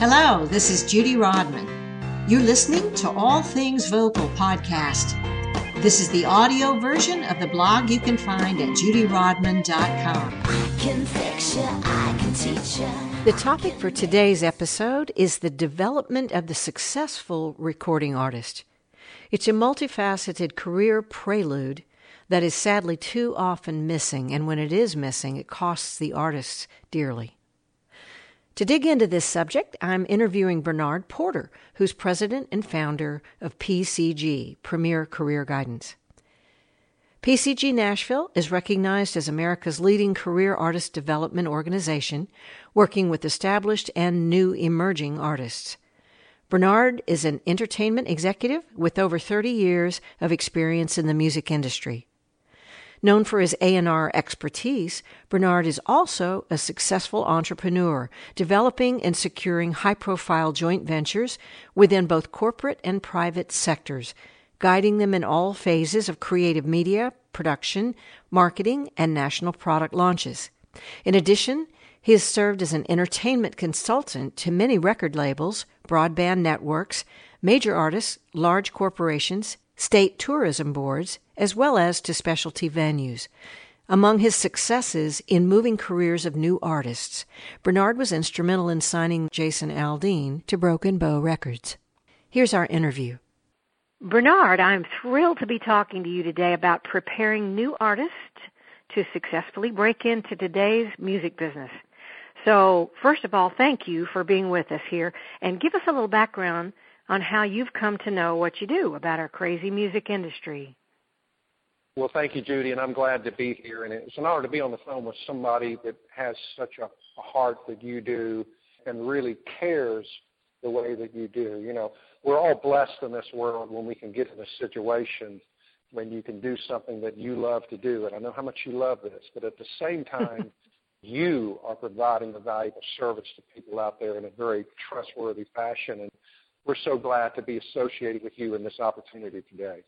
Hello, this is Judy Rodman. You're listening to All Things Vocal podcast. This is the audio version of the blog you can find at judyrodman.com. I can fix you, I can teach you, the topic for today's episode is the development of the successful recording artist. It's a multifaceted career prelude that is sadly too often missing, and when it is missing, it costs the artists dearly. To dig into this subject, I'm interviewing Bernard Porter, who's president and founder of PCG, Premier Career Guidance. PCG Nashville is recognized as America's leading career artist development organization, working with established and new emerging artists. Bernard is an entertainment executive with over 30 years of experience in the music industry. Known for his A&R expertise, Bernard is also a successful entrepreneur, developing and securing high-profile joint ventures within both corporate and private sectors, guiding them in all phases of creative media, production, marketing, and national product launches. In addition, he has served as an entertainment consultant to many record labels, broadband networks, major artists, large corporations, state tourism boards, as well as to specialty venues. Among his successes in moving careers of new artists, Bernard was instrumental in signing Jason Aldean to Broken Bow Records. Here's our interview. Bernard, I'm thrilled to be talking to you today about preparing new artists to successfully break into today's music business. So, first of all, thank you for being with us here and give us a little background on how you've come to know what you do about our crazy music industry. Well, thank you, Judy, and I'm glad to be here. And it's an honor to be on the phone with somebody that has such a, a heart that you do and really cares the way that you do. You know, we're all blessed in this world when we can get in a situation when you can do something that you love to do. And I know how much you love this, but at the same time, you are providing a valuable service to people out there in a very trustworthy fashion. And we're so glad to be associated with you in this opportunity today.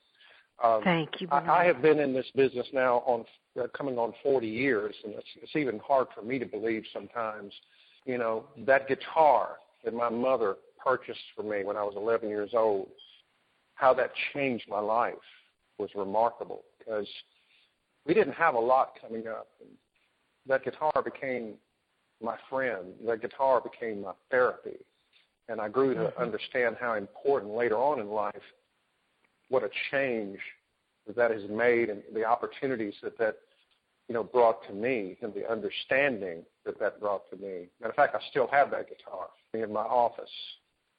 Um, Thank you. I, I, have been in this business now on uh, coming on 40 years, and it's, it's even hard for me to believe sometimes. You know that guitar that my mother purchased for me when I was 11 years old, how that changed my life was remarkable because we didn't have a lot coming up. And that guitar became my friend. That guitar became my therapy, and I grew to mm-hmm. understand how important later on in life what a change that that has made and the opportunities that that you know brought to me and the understanding that that brought to me. Matter of fact, I still have that guitar in my office.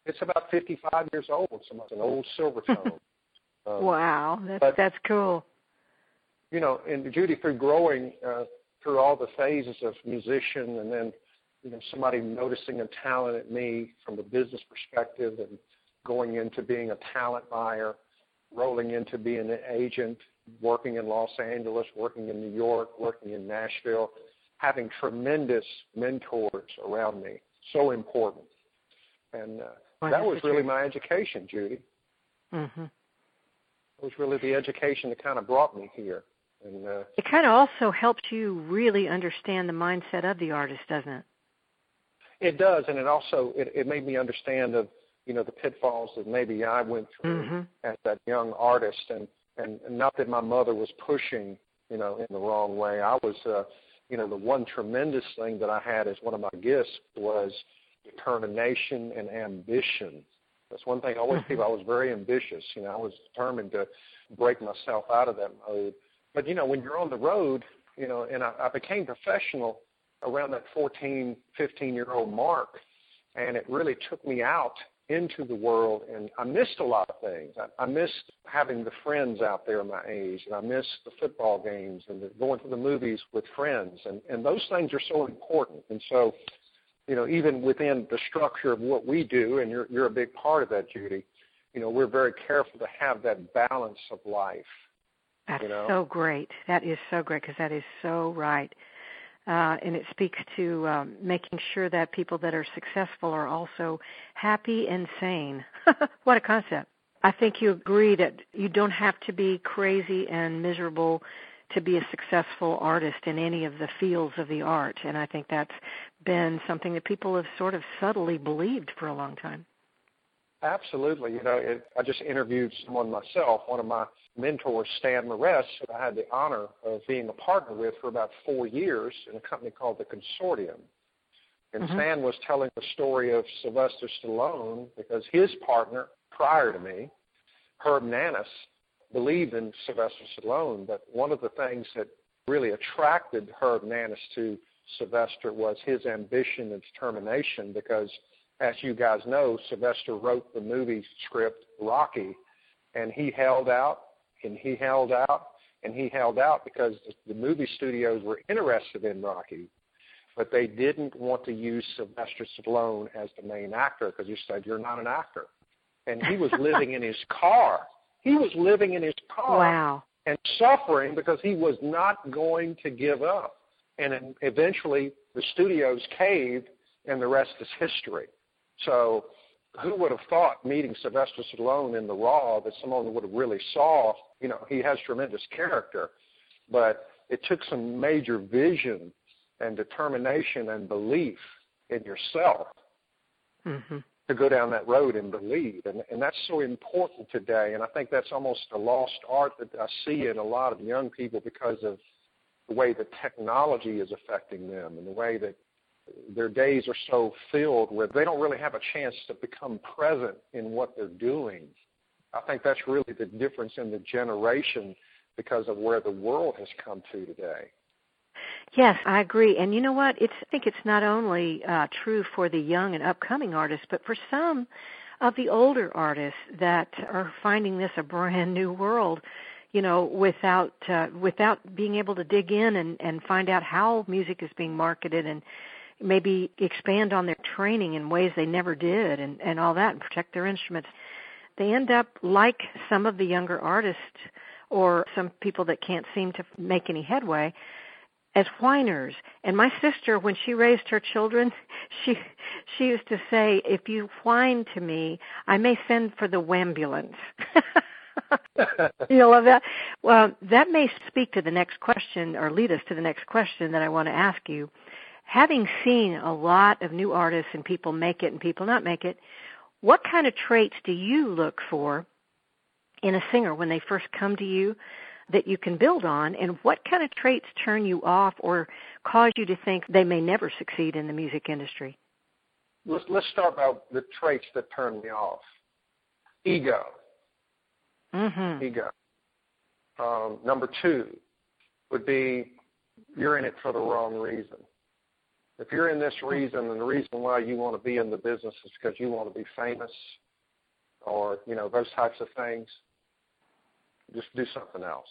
It's about 55 years old. It's an old Silvertone. um, wow, that's but, that's cool. You know, and Judy, through growing uh, through all the phases of musician, and then you know somebody noticing a talent at me from a business perspective, and going into being a talent buyer rolling into being an agent, working in Los Angeles, working in New York, working in Nashville, having tremendous mentors around me. So important. And uh, well, that was really my education, Judy. Mm-hmm. It was really the education that kind of brought me here. And uh, it kind of also helps you really understand the mindset of the artist, doesn't it? It does, and it also it, it made me understand of you know the pitfalls that maybe I went through mm-hmm. as that young artist, and, and not that my mother was pushing you know in the wrong way. I was uh, you know the one tremendous thing that I had as one of my gifts was determination and ambition. That's one thing I always mm-hmm. I was very ambitious. You know, I was determined to break myself out of that mode. But you know, when you're on the road, you know, and I, I became professional around that 14, 15 year old mark, and it really took me out into the world, and I missed a lot of things. I, I missed having the friends out there my age, and I missed the football games and the, going to the movies with friends, and and those things are so important. And so, you know, even within the structure of what we do, and you're you're a big part of that, Judy. You know, we're very careful to have that balance of life. That's you know? so great. That is so great because that is so right uh, and it speaks to um, making sure that people that are successful are also happy and sane. what a concept! I think you agree that you don't have to be crazy and miserable to be a successful artist in any of the fields of the art. And I think that's been something that people have sort of subtly believed for a long time. Absolutely. You know, it, I just interviewed someone myself, one of my mentors, Stan Moress, who I had the honor of being a partner with for about four years in a company called the Consortium. And mm-hmm. Stan was telling the story of Sylvester Stallone because his partner prior to me, Herb Nanas, believed in Sylvester Stallone. But one of the things that really attracted Herb Nanas to Sylvester was his ambition and determination because – as you guys know, Sylvester wrote the movie script Rocky, and he held out and he held out and he held out because the movie studios were interested in Rocky, but they didn't want to use Sylvester Stallone as the main actor because he said you're not an actor, and he was living in his car. He was living in his car wow. and suffering because he was not going to give up. And eventually, the studios caved, and the rest is history. So who would have thought meeting Sylvester Stallone in the Raw that someone would have really saw, you know, he has tremendous character, but it took some major vision and determination and belief in yourself mm-hmm. to go down that road and believe. And, and that's so important today. And I think that's almost a lost art that I see in a lot of young people because of the way that technology is affecting them and the way that their days are so filled with they don't really have a chance to become present in what they're doing. I think that's really the difference in the generation because of where the world has come to today. Yes, I agree. And you know what? It's I think it's not only uh, true for the young and upcoming artists, but for some of the older artists that are finding this a brand new world you know without uh, without being able to dig in and and find out how music is being marketed and maybe expand on their training in ways they never did and, and all that and protect their instruments. They end up like some of the younger artists or some people that can't seem to make any headway as whiners. And my sister, when she raised her children, she she used to say, "If you whine to me, I may send for the wambulance." you love that? Well, that may speak to the next question or lead us to the next question that I want to ask you having seen a lot of new artists and people make it and people not make it, what kind of traits do you look for in a singer when they first come to you that you can build on and what kind of traits turn you off or cause you to think they may never succeed in the music industry? Let's, let's start about the traits that turn me off. Ego. Mm-hmm. Ego. Um, number two would be you're in it for the wrong reason. If you're in this reason and the reason why you want to be in the business is because you want to be famous or, you know, those types of things, just do something else.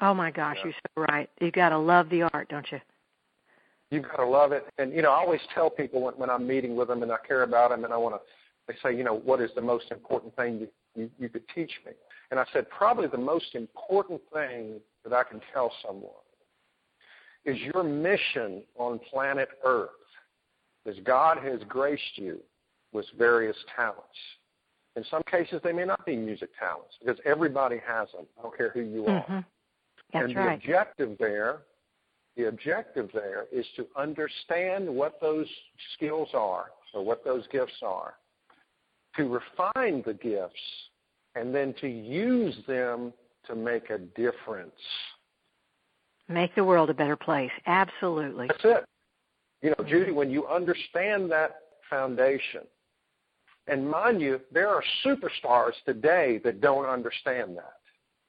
Oh my gosh, you are so right. You got to love the art, don't you? You got to love it. And you know, I always tell people when, when I'm meeting with them and I care about them and I want to they say, you know, what is the most important thing you, you, you could teach me? And I said, probably the most important thing that I can tell someone is your mission on planet Earth is God has graced you with various talents. In some cases, they may not be music talents because everybody has them. I don't care who you are. Mm-hmm. That's and right. the objective there, the objective there is to understand what those skills are or what those gifts are, to refine the gifts, and then to use them to make a difference. Make the world a better place. Absolutely. That's it. You know, Judy, when you understand that foundation, and mind you, there are superstars today that don't understand that.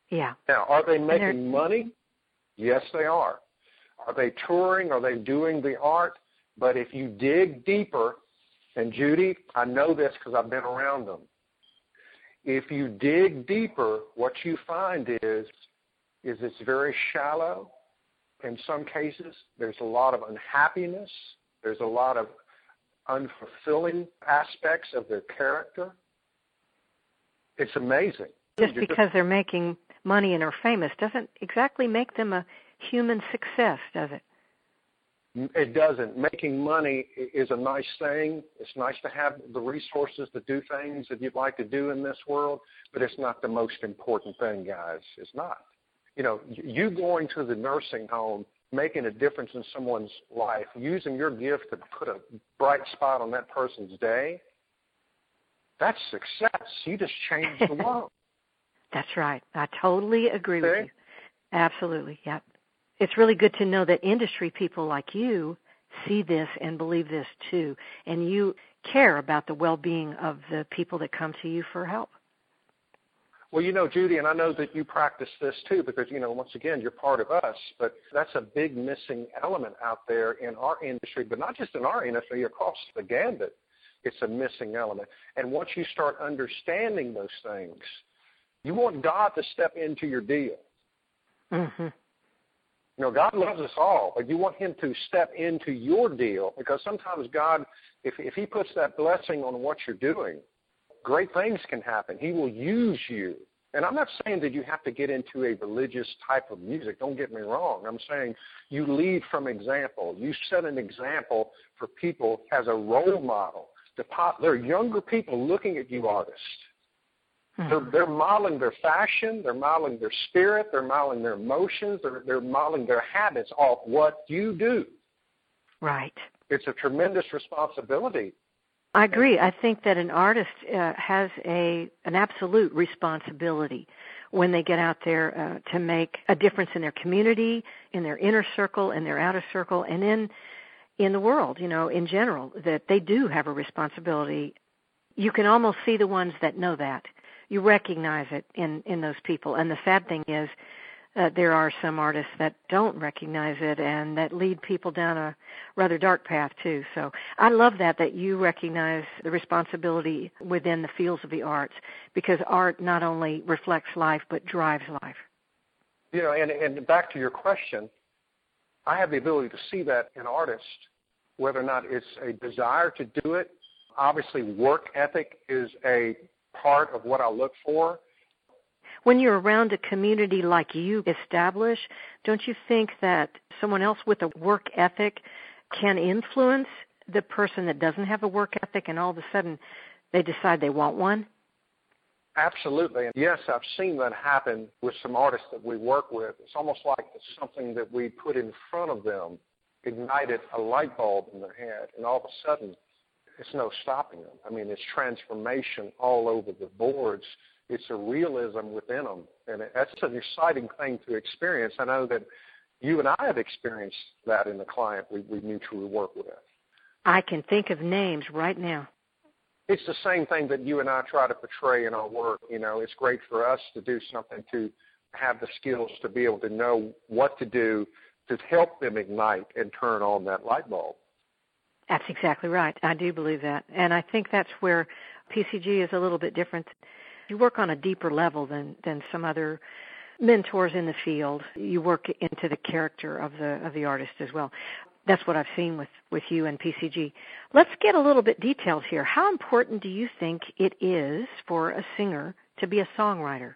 Yeah. Now, are they making money? Yes, they are. Are they touring? Are they doing the art? But if you dig deeper, and Judy, I know this because I've been around them. If you dig deeper, what you find is is it's very shallow in some cases, there's a lot of unhappiness. There's a lot of unfulfilling aspects of their character. It's amazing. Just because they're making money and are famous doesn't exactly make them a human success, does it? It doesn't. Making money is a nice thing. It's nice to have the resources to do things that you'd like to do in this world, but it's not the most important thing, guys. It's not. You know, you going to the nursing home, making a difference in someone's life, using your gift to put a bright spot on that person's day, that's success. You just changed the world. that's right. I totally agree with you. Absolutely. Yep. It's really good to know that industry people like you see this and believe this too, and you care about the well-being of the people that come to you for help. Well, you know, Judy, and I know that you practice this too because, you know, once again, you're part of us, but that's a big missing element out there in our industry, but not just in our industry, across the gambit. It's a missing element. And once you start understanding those things, you want God to step into your deal. Mm-hmm. You know, God loves us all, but you want Him to step into your deal because sometimes God, if if He puts that blessing on what you're doing, great things can happen. He will use you. And I'm not saying that you have to get into a religious type of music. Don't get me wrong. I'm saying you lead from example. You set an example for people as a role model. The pop, there are younger people looking at you, artists. Hmm. They're, they're modeling their fashion, they're modeling their spirit, they're modeling their emotions, they're, they're modeling their habits off what you do. Right. It's a tremendous responsibility I agree. I think that an artist uh, has a an absolute responsibility when they get out there uh, to make a difference in their community, in their inner circle, in their outer circle, and in in the world. You know, in general, that they do have a responsibility. You can almost see the ones that know that. You recognize it in in those people. And the sad thing is, uh, there are some artists that don't recognize it and that lead people down a rather dark path too. So I love that that you recognize the responsibility within the fields of the arts because art not only reflects life but drives life. You know, and and back to your question, I have the ability to see that in artists, whether or not it's a desire to do it. Obviously, work ethic is a part of what I look for when you're around a community like you establish, don't you think that someone else with a work ethic can influence the person that doesn't have a work ethic and all of a sudden they decide they want one? Absolutely. And yes, I've seen that happen with some artists that we work with. It's almost like something that we put in front of them ignited a light bulb in their head, and all of a sudden, it's no stopping them. I mean, it's transformation all over the boards it's a realism within them, and that's an exciting thing to experience. I know that you and I have experienced that in the client we, we mutually work with. I can think of names right now. It's the same thing that you and I try to portray in our work. You know, it's great for us to do something to have the skills to be able to know what to do to help them ignite and turn on that light bulb. That's exactly right. I do believe that. And I think that's where PCG is a little bit different you work on a deeper level than than some other mentors in the field. You work into the character of the of the artist as well. That's what I've seen with with you and PCG. Let's get a little bit detailed here. How important do you think it is for a singer to be a songwriter?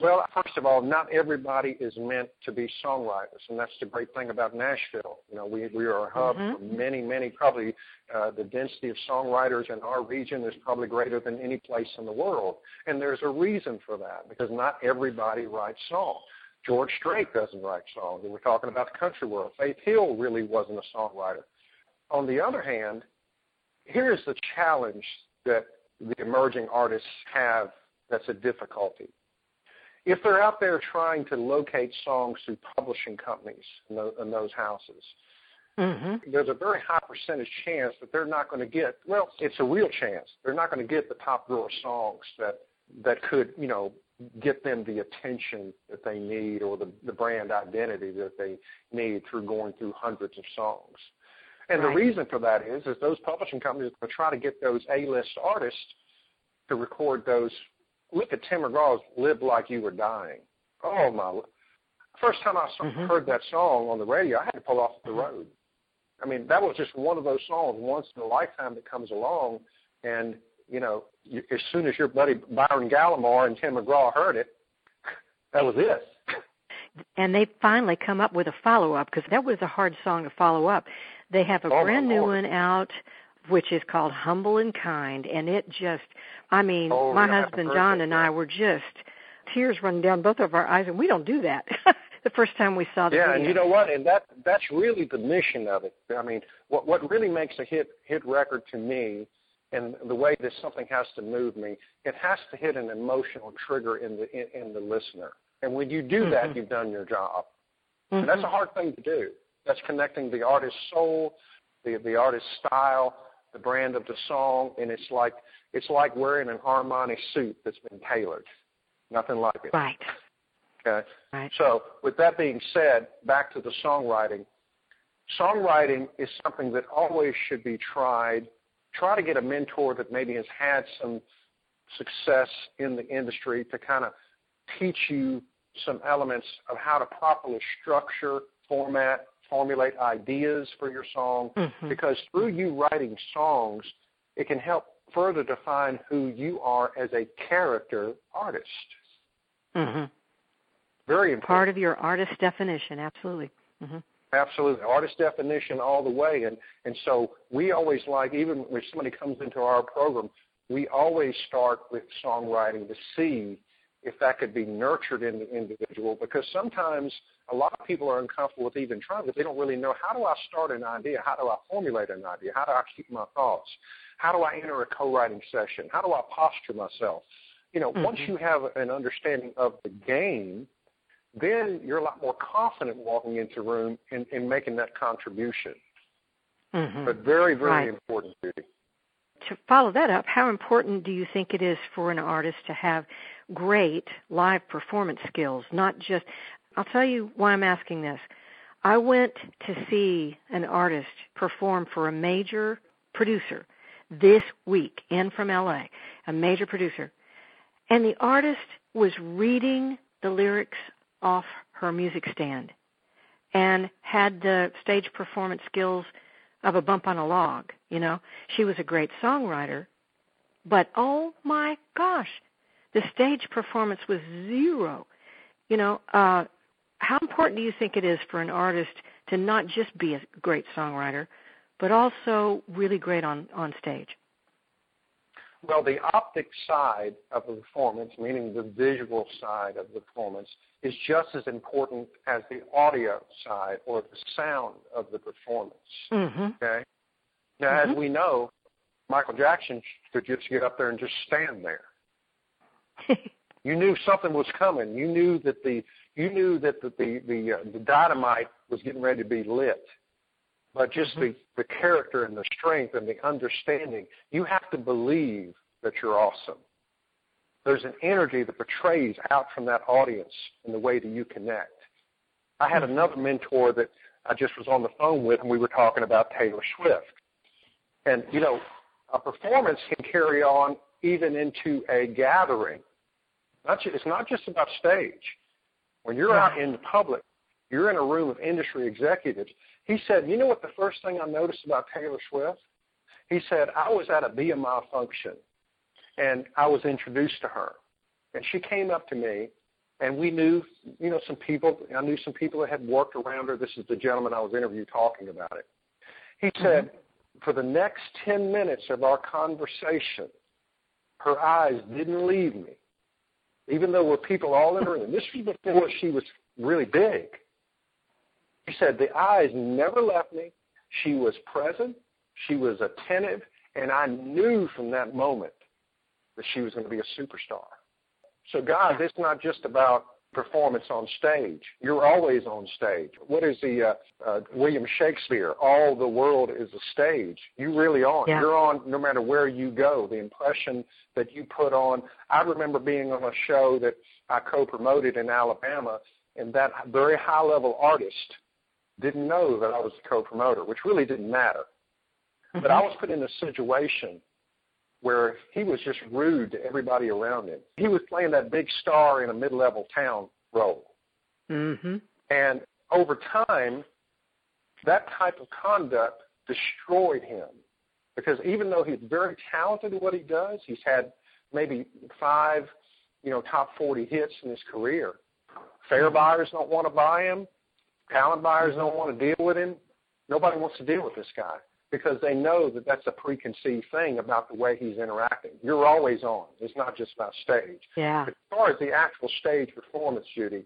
Well, first of all, not everybody is meant to be songwriters, and that's the great thing about Nashville. You know, we we are a hub mm-hmm. for many, many. Probably uh, the density of songwriters in our region is probably greater than any place in the world, and there's a reason for that because not everybody writes songs. George Strait doesn't write songs. And we're talking about the country world. Faith Hill really wasn't a songwriter. On the other hand, here's the challenge that the emerging artists have that's a difficulty if they're out there trying to locate songs through publishing companies in, the, in those houses, mm-hmm. there's a very high percentage chance that they're not going to get. Well, it's a real chance they're not going to get the top drawer songs that that could, you know, get them the attention that they need or the, the brand identity that they need through going through hundreds of songs. And right. the reason for that is, is those publishing companies are trying to get those A-list artists to record those look at Tim McGraw's "Live Like You Were Dying." Oh my! First time I mm-hmm. heard that song on the radio, I had to pull off the road. I mean, that was just one of those songs, once in a lifetime, that comes along, and you know, you, as soon as your buddy Byron Gallimore and Tim McGraw heard it, that was it. And they finally come up with a follow up because that was a hard song to follow up. They have a oh, brand new one out which is called Humble and Kind, and it just, I mean, oh, my yeah, husband John and I were just tears running down both of our eyes, and we don't do that. the first time we saw the yeah, video. and you know what? And that that's really the mission of it. I mean, what what really makes a hit hit record to me, and the way that something has to move me, it has to hit an emotional trigger in the in, in the listener. And when you do mm-hmm. that, you've done your job. Mm-hmm. And that's a mm-hmm. hard thing to do. That's connecting the artist's soul, the the artist's style, the brand of the song, and it's like it's like wearing an Armani suit that's been tailored. Nothing like it. Right. Okay. Right. So with that being said, back to the songwriting. Songwriting is something that always should be tried. Try to get a mentor that maybe has had some success in the industry to kind of teach you some elements of how to properly structure, format, formulate ideas for your song. Mm-hmm. Because through you writing songs, it can help further define who you are as a character artist. Mm-hmm. Very important. Part of your artist definition, absolutely. Mm-hmm. Absolutely, artist definition all the way, and and so we always like even when somebody comes into our program, we always start with songwriting to see if that could be nurtured in the individual because sometimes a lot of people are uncomfortable with even trying because they don't really know how do I start an idea, how do I formulate an idea, how do I keep my thoughts, how do I enter a co-writing session, how do I posture myself. You know, mm-hmm. once you have an understanding of the game, then you're a lot more confident walking into a room and, and making that contribution. Mm-hmm. But very, very right. important, Judy. To follow that up, how important do you think it is for an artist to have great live performance skills? Not just, I'll tell you why I'm asking this. I went to see an artist perform for a major producer this week in from LA, a major producer. And the artist was reading the lyrics off her music stand and had the stage performance skills of a bump on a log, you know. She was a great songwriter, but oh my gosh, the stage performance was zero. You know, uh how important do you think it is for an artist to not just be a great songwriter, but also really great on on stage? Well, the optic side of the performance, meaning the visual side of the performance, is just as important as the audio side or the sound of the performance. Mm-hmm. Okay. Now, mm-hmm. as we know, Michael Jackson could just get up there and just stand there. you knew something was coming. You knew that the you knew that the the the, uh, the dynamite was getting ready to be lit but just mm-hmm. the, the character and the strength and the understanding. You have to believe that you're awesome. There's an energy that portrays out from that audience in the way that you connect. I had mm-hmm. another mentor that I just was on the phone with, and we were talking about Taylor Swift. And, you know, a performance can carry on even into a gathering. Not just, it's not just about stage. When you're out in the public, you're in a room of industry executives, he said, You know what the first thing I noticed about Taylor Swift? He said, I was at a BMI function and I was introduced to her. And she came up to me and we knew, you know, some people. I knew some people that had worked around her. This is the gentleman I was interviewing talking about it. He mm-hmm. said, mm-hmm. for the next 10 minutes of our conversation, her eyes didn't leave me, even though there were people all in the room. This was before she was really big. He said, The eyes never left me. She was present, she was attentive, and I knew from that moment that she was going to be a superstar. So, guys, it's not just about performance on stage. You're always on stage. What is the uh, uh, William Shakespeare? All the world is a stage. You really are. Yeah. You're on no matter where you go. The impression that you put on. I remember being on a show that I co-promoted in Alabama, and that very high-level artist didn't know that I was the co-promoter, which really didn't matter. Mm-hmm. But I was put in a situation where he was just rude to everybody around him. He was playing that big star in a mid-level town role. Mm-hmm. And over time, that type of conduct destroyed him because even though he's very talented at what he does, he's had maybe five, you know, top 40 hits in his career. Fair mm-hmm. buyers don't want to buy him. Talent buyers don't mm-hmm. want to deal with him. Nobody wants to deal with this guy because they know that that's a preconceived thing about the way he's interacting. You're always on. It's not just about stage. Yeah. As far as the actual stage performance, Judy,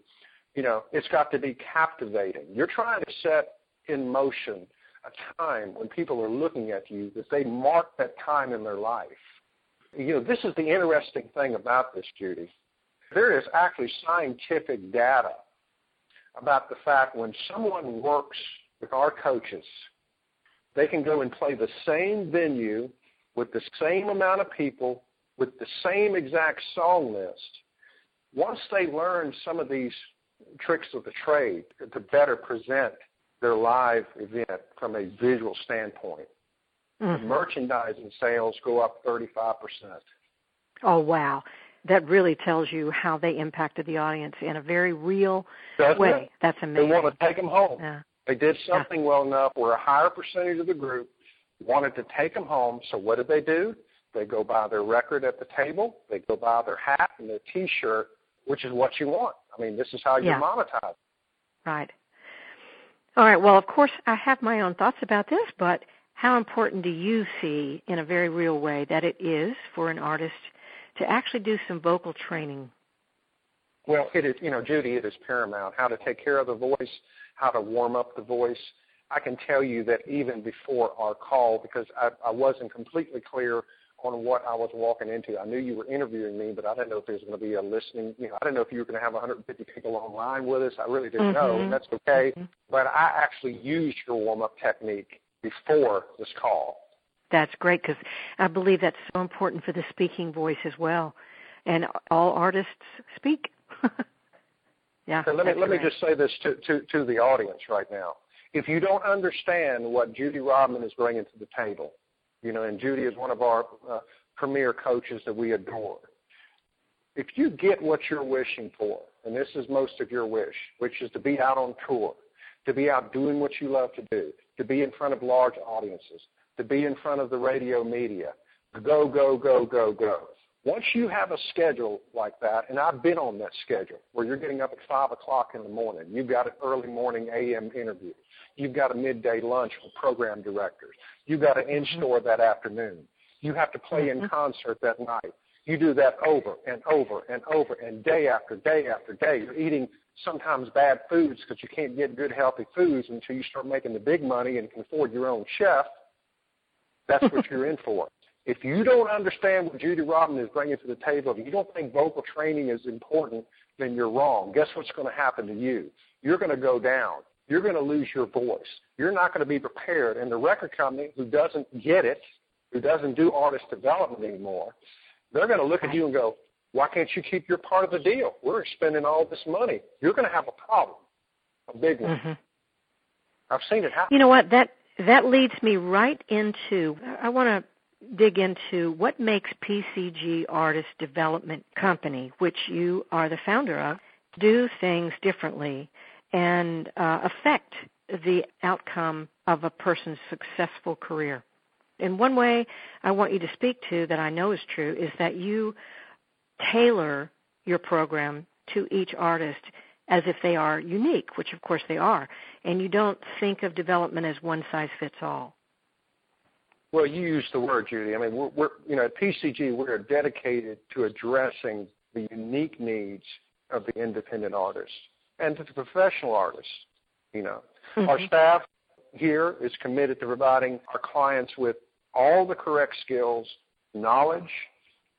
you know, it's got to be captivating. You're trying to set in motion a time when people are looking at you that they mark that time in their life. You know, this is the interesting thing about this, Judy. There is actually scientific data about the fact when someone works with our coaches, they can go and play the same venue with the same amount of people with the same exact song list. Once they learn some of these tricks of the trade to better present their live event from a visual standpoint, mm-hmm. merchandising sales go up 35%. Oh, wow. That really tells you how they impacted the audience in a very real Doesn't way. It? That's amazing. They want to take them home. Yeah. They did something yeah. well enough where a higher percentage of the group wanted to take them home. So what did they do? They go buy their record at the table. They go buy their hat and their T-shirt, which is what you want. I mean, this is how you yeah. monetize. Right. All right. Well, of course, I have my own thoughts about this, but how important do you see, in a very real way, that it is for an artist to actually do some vocal training? Well, it is, you know, Judy, it is paramount. How to take care of the voice, how to warm up the voice. I can tell you that even before our call, because I, I wasn't completely clear on what I was walking into. I knew you were interviewing me, but I didn't know if there was going to be a listening. You know, I didn't know if you were going to have 150 people online with us. I really didn't mm-hmm. know, and that's okay. Mm-hmm. But I actually used your warm up technique before this call. That's great because I believe that's so important for the speaking voice as well, and all artists speak. yeah. So let me let correct. me just say this to, to to the audience right now. If you don't understand what Judy Rodman is bringing to the table, you know, and Judy is one of our uh, premier coaches that we adore. If you get what you're wishing for, and this is most of your wish, which is to be out on tour, to be out doing what you love to do, to be in front of large audiences, to be in front of the radio media, go, go, go, go, go. Once you have a schedule like that, and I've been on that schedule where you're getting up at 5 o'clock in the morning, you've got an early morning AM interview, you've got a midday lunch with program directors, you've got an mm-hmm. in-store that afternoon, you have to play in mm-hmm. concert that night. You do that over and over and over and day after day after day. You're eating sometimes bad foods because you can't get good healthy foods until you start making the big money and can afford your own chef. That's what you're in for. If you don't understand what Judy Rodman is bringing to the table, if you don't think vocal training is important, then you're wrong. Guess what's going to happen to you? You're going to go down. You're going to lose your voice. You're not going to be prepared. And the record company who doesn't get it, who doesn't do artist development anymore, they're going to look at you and go, why can't you keep your part of the deal? We're spending all this money. You're going to have a problem, a big one. Mm-hmm. I've seen it happen. You know what? That that leads me right into. I want to dig into what makes PCG Artist Development Company, which you are the founder of, do things differently and uh, affect the outcome of a person's successful career. And one way I want you to speak to that I know is true is that you tailor your program to each artist as if they are unique, which of course they are, and you don't think of development as one size fits all. Well, you used the word, Judy. I mean, we're, we're you know at PCG we are dedicated to addressing the unique needs of the independent artist and to the professional artists. You know, mm-hmm. our staff here is committed to providing our clients with all the correct skills, knowledge,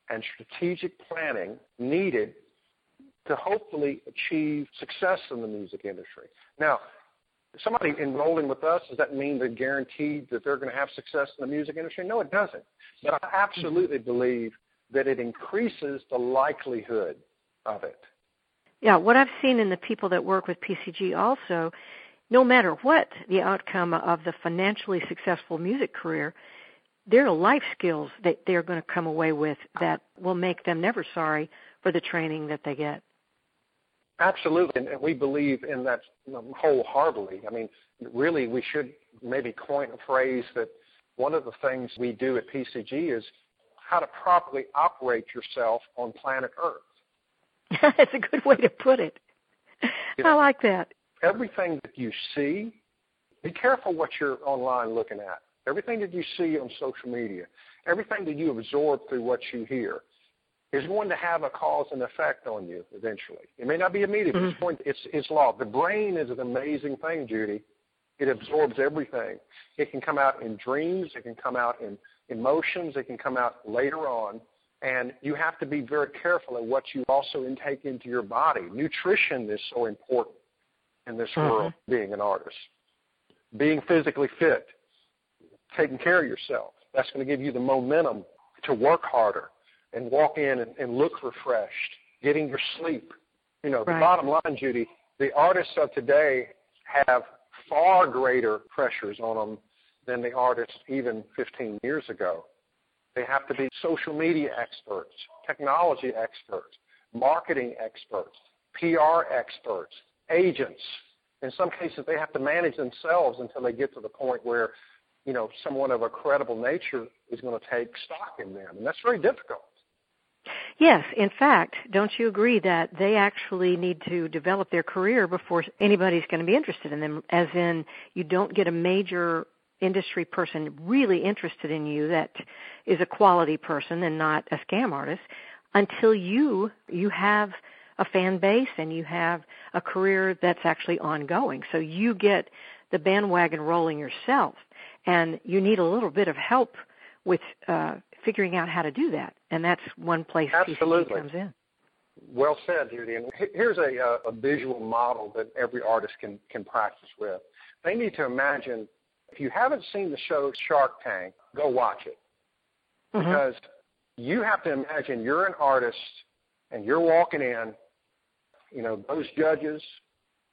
and strategic planning needed to hopefully achieve success in the music industry. Now, somebody enrolling with us, does that mean they're guaranteed that they're going to have success in the music industry? No, it doesn't. But I absolutely mm-hmm. believe that it increases the likelihood of it. Yeah, what I've seen in the people that work with PCG also, no matter what the outcome of the financially successful music career, there are life skills that they're going to come away with that will make them never sorry for the training that they get. Absolutely, and we believe in that wholeheartedly. I mean, really, we should maybe coin a phrase that one of the things we do at PCG is how to properly operate yourself on planet Earth. That's a good way to put it. You know, I like that. Everything that you see, be careful what you're online looking at. everything that you see on social media, everything that you absorb through what you hear, is going to have a cause and effect on you eventually. It may not be immediate, mm-hmm. it's, going it's, it's law. The brain is an amazing thing, Judy. It absorbs everything. It can come out in dreams. It can come out in emotions. It can come out later on. And you have to be very careful in what you also intake into your body. Nutrition is so important in this mm-hmm. world, being an artist. Being physically fit, taking care of yourself. That's going to give you the momentum to work harder and walk in and, and look refreshed, getting your sleep. You know, right. the bottom line, Judy, the artists of today have far greater pressures on them than the artists even 15 years ago. They have to be social media experts, technology experts, marketing experts, PR experts, agents. In some cases, they have to manage themselves until they get to the point where, you know, someone of a credible nature is going to take stock in them, and that's very difficult. Yes, in fact, don't you agree that they actually need to develop their career before anybody's going to be interested in them? As in, you don't get a major industry person really interested in you that is a quality person and not a scam artist until you you have a fan base and you have a career that's actually ongoing. So you get the bandwagon rolling yourself, and you need a little bit of help with uh, figuring out how to do that, and that's one place Absolutely. PCG comes in. Well said, Judy. And here's a, uh, a visual model that every artist can can practice with. They need to imagine. If you haven't seen the show Shark Tank, go watch it mm-hmm. because you have to imagine you're an artist and you're walking in. You know those judges.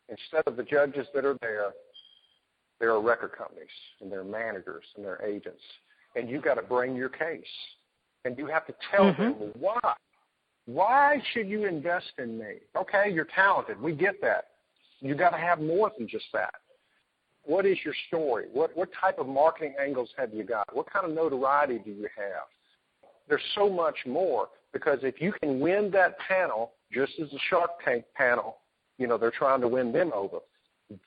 Instead of the judges that are there, there are record companies and their managers and their agents and you got to bring your case, and you have to tell mm-hmm. them why. Why should you invest in me? Okay, you're talented. We get that. You got to have more than just that. What is your story? What what type of marketing angles have you got? What kind of notoriety do you have? There's so much more because if you can win that panel, just as the Shark Tank panel, you know, they're trying to win them over,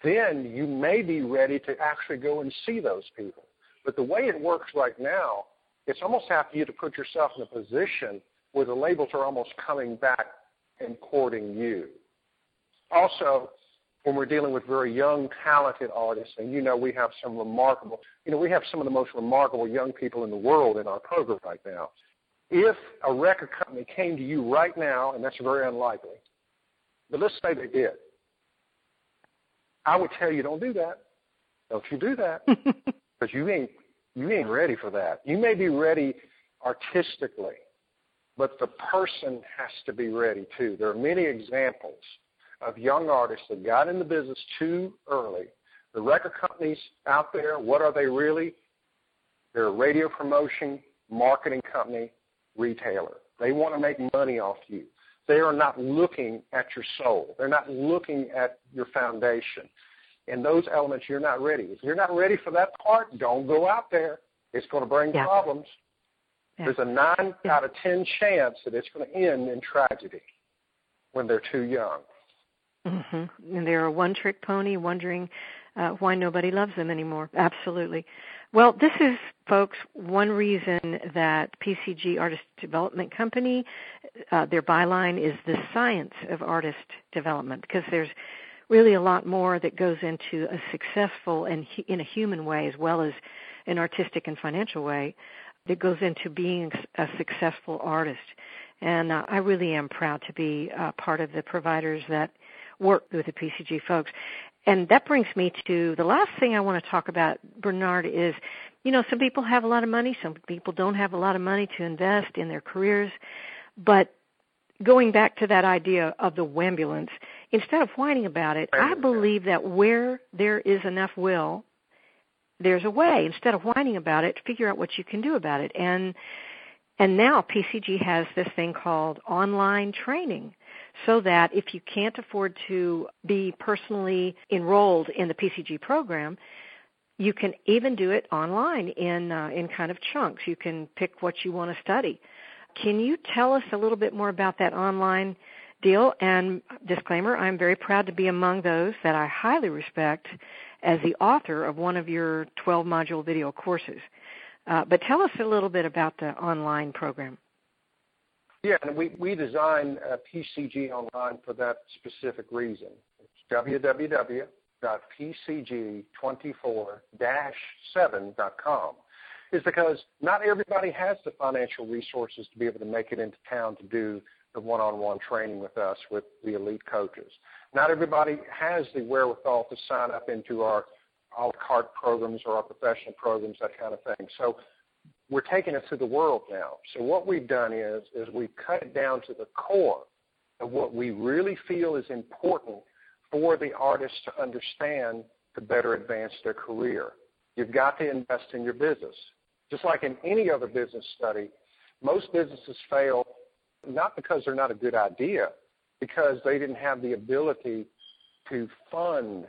then you may be ready to actually go and see those people. But the way it works right now, it's almost after you to put yourself in a position where the labels are almost coming back and courting you. Also, when we're dealing with very young, talented artists, and you know we have some remarkable, you know, we have some of the most remarkable young people in the world in our program right now. If a record company came to you right now, and that's very unlikely, but let's say they did, I would tell you don't do that. Don't you do that. because you ain't you ain't ready for that. You may be ready artistically, but the person has to be ready too. There are many examples of young artists that got in the business too early. The record companies out there, what are they really? They're a radio promotion, marketing company, retailer. They want to make money off you. They are not looking at your soul. They're not looking at your foundation in those elements you're not ready. If you're not ready for that part, don't go out there. It's going to bring yeah. problems. Yeah. There's a nine yeah. out of ten chance that it's going to end in tragedy when they're too young. Mm-hmm. And they're a one-trick pony, wondering uh, why nobody loves them anymore. Absolutely. Well, this is, folks, one reason that PCG Artist Development Company, uh, their byline is the science of artist development, because there's really a lot more that goes into a successful and in a human way as well as an artistic and financial way that goes into being a successful artist. And uh, I really am proud to be uh, part of the providers that work with the PCG folks. And that brings me to the last thing I want to talk about, Bernard, is, you know, some people have a lot of money, some people don't have a lot of money to invest in their careers, but going back to that idea of the wambulance, instead of whining about it, I believe that where there is enough will, there's a way. Instead of whining about it, figure out what you can do about it. And and now PCG has this thing called online training so that if you can't afford to be personally enrolled in the PCG program, you can even do it online in uh, in kind of chunks. You can pick what you want to study. Can you tell us a little bit more about that online deal? And disclaimer, I'm very proud to be among those that I highly respect as the author of one of your 12 module video courses. Uh, but tell us a little bit about the online program. Yeah, and we, we designed uh, PCG Online for that specific reason. It's www.pcg24-7.com is because not everybody has the financial resources to be able to make it into town to do the one-on-one training with us with the elite coaches. Not everybody has the wherewithal to sign up into our a la carte programs or our professional programs, that kind of thing. So we're taking it to the world now. So what we've done is is we've cut it down to the core of what we really feel is important for the artist to understand to better advance their career. You've got to invest in your business. Just like in any other business study, most businesses fail not because they're not a good idea, because they didn't have the ability to fund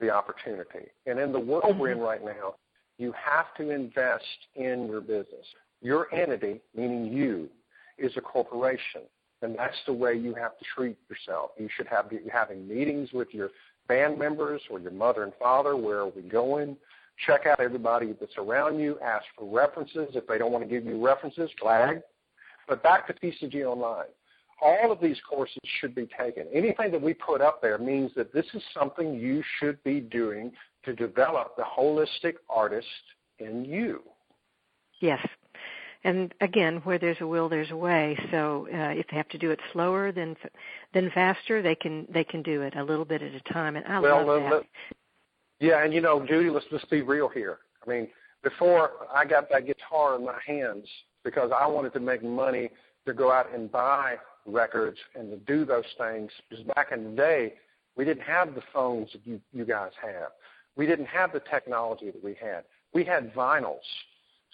the opportunity. And in the world we're in mm-hmm. right now, you have to invest in your business. Your entity, meaning you, is a corporation. And that's the way you have to treat yourself. You should have be having meetings with your band members or your mother and father. Where are we going? Check out everybody that's around you. Ask for references. If they don't want to give you references, flag. But back to PCG Online. All of these courses should be taken. Anything that we put up there means that this is something you should be doing to develop the holistic artist in you. Yes. And again, where there's a will, there's a way. So uh, if they have to do it slower than than faster, they can they can do it a little bit at a time. And I well, love that. Let, yeah, and you know, Judy, let's just be real here. I mean, before I got that guitar in my hands because I wanted to make money to go out and buy records and to do those things. Because back in the day, we didn't have the phones that you, you guys have. We didn't have the technology that we had. We had vinyls.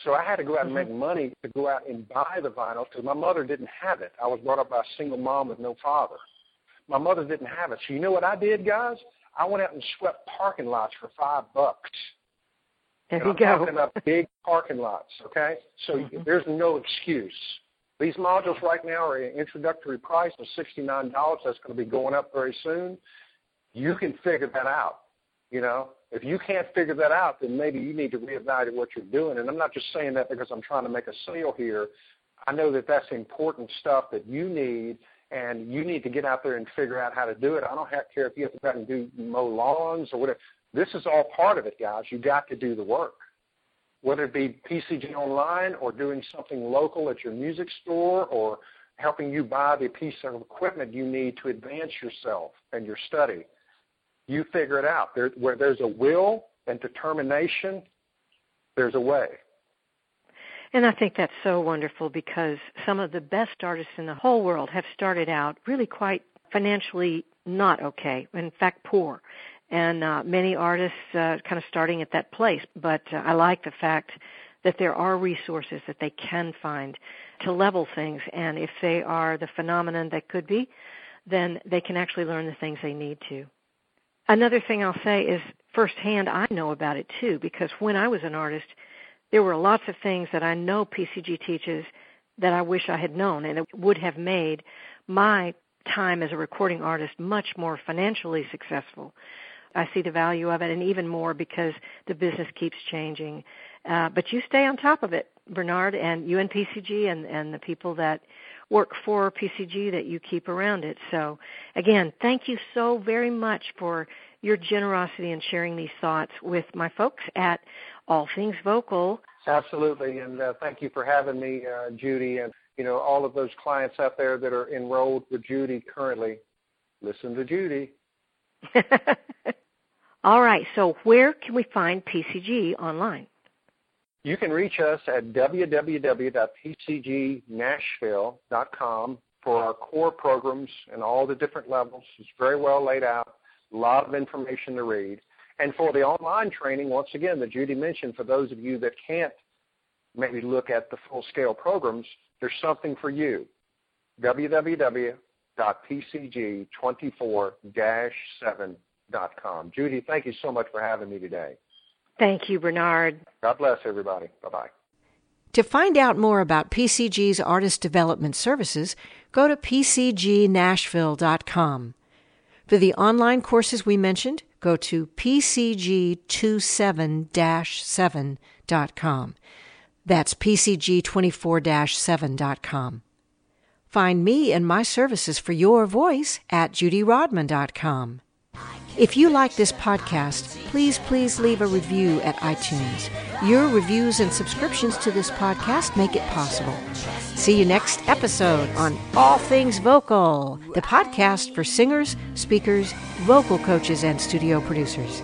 So I had to go out and make mm-hmm. money to go out and buy the vinyl because my mother didn't have it. I was brought up by a single mom with no father. My mother didn't have it. So you know what I did, guys? I went out and swept parking lots for five bucks. There and you I'm go. talking about big parking lots, okay? So mm-hmm. there's no excuse. These modules right now are an introductory price of $69. That's going to be going up very soon. You can figure that out. You know, if you can't figure that out, then maybe you need to reevaluate what you're doing. And I'm not just saying that because I'm trying to make a sale here. I know that that's important stuff that you need, and you need to get out there and figure out how to do it. I don't have, care if you have to go out and do mow lawns or whatever. This is all part of it, guys. You got to do the work whether it be PCG online or doing something local at your music store or helping you buy the piece of equipment you need to advance yourself and your study. You figure it out. There, where there's a will and determination, there's a way. And I think that's so wonderful because some of the best artists in the whole world have started out really quite financially not okay, in fact, poor and uh, many artists uh, kind of starting at that place. But uh, I like the fact that there are resources that they can find to level things, and if they are the phenomenon that could be, then they can actually learn the things they need to. Another thing I'll say is firsthand, I know about it too, because when I was an artist, there were lots of things that I know PCG teaches that I wish I had known, and it would have made my time as a recording artist much more financially successful. I see the value of it, and even more because the business keeps changing. Uh, but you stay on top of it, Bernard, and you and PCG and, and the people that work for PCG that you keep around it. So, again, thank you so very much for your generosity in sharing these thoughts with my folks at All Things Vocal. Absolutely, and uh, thank you for having me, uh, Judy, and you know all of those clients out there that are enrolled with Judy currently. Listen to Judy. All right, so where can we find PCG online? You can reach us at www.pcgnashville.com for our core programs and all the different levels. It's very well laid out, a lot of information to read. And for the online training, once again, that Judy mentioned, for those of you that can't maybe look at the full scale programs, there's something for you. www.pcg24-7 com. Judy, thank you so much for having me today. Thank you, Bernard. God bless everybody. Bye bye. To find out more about PCG's artist development services, go to pcgnashville.com. For the online courses we mentioned, go to pcg27-7.com. That's pcg24-7.com. Find me and my services for your voice at judyrodman.com. If you like this podcast, please, please leave a review at iTunes. Your reviews and subscriptions to this podcast make it possible. See you next episode on All Things Vocal, the podcast for singers, speakers, vocal coaches, and studio producers.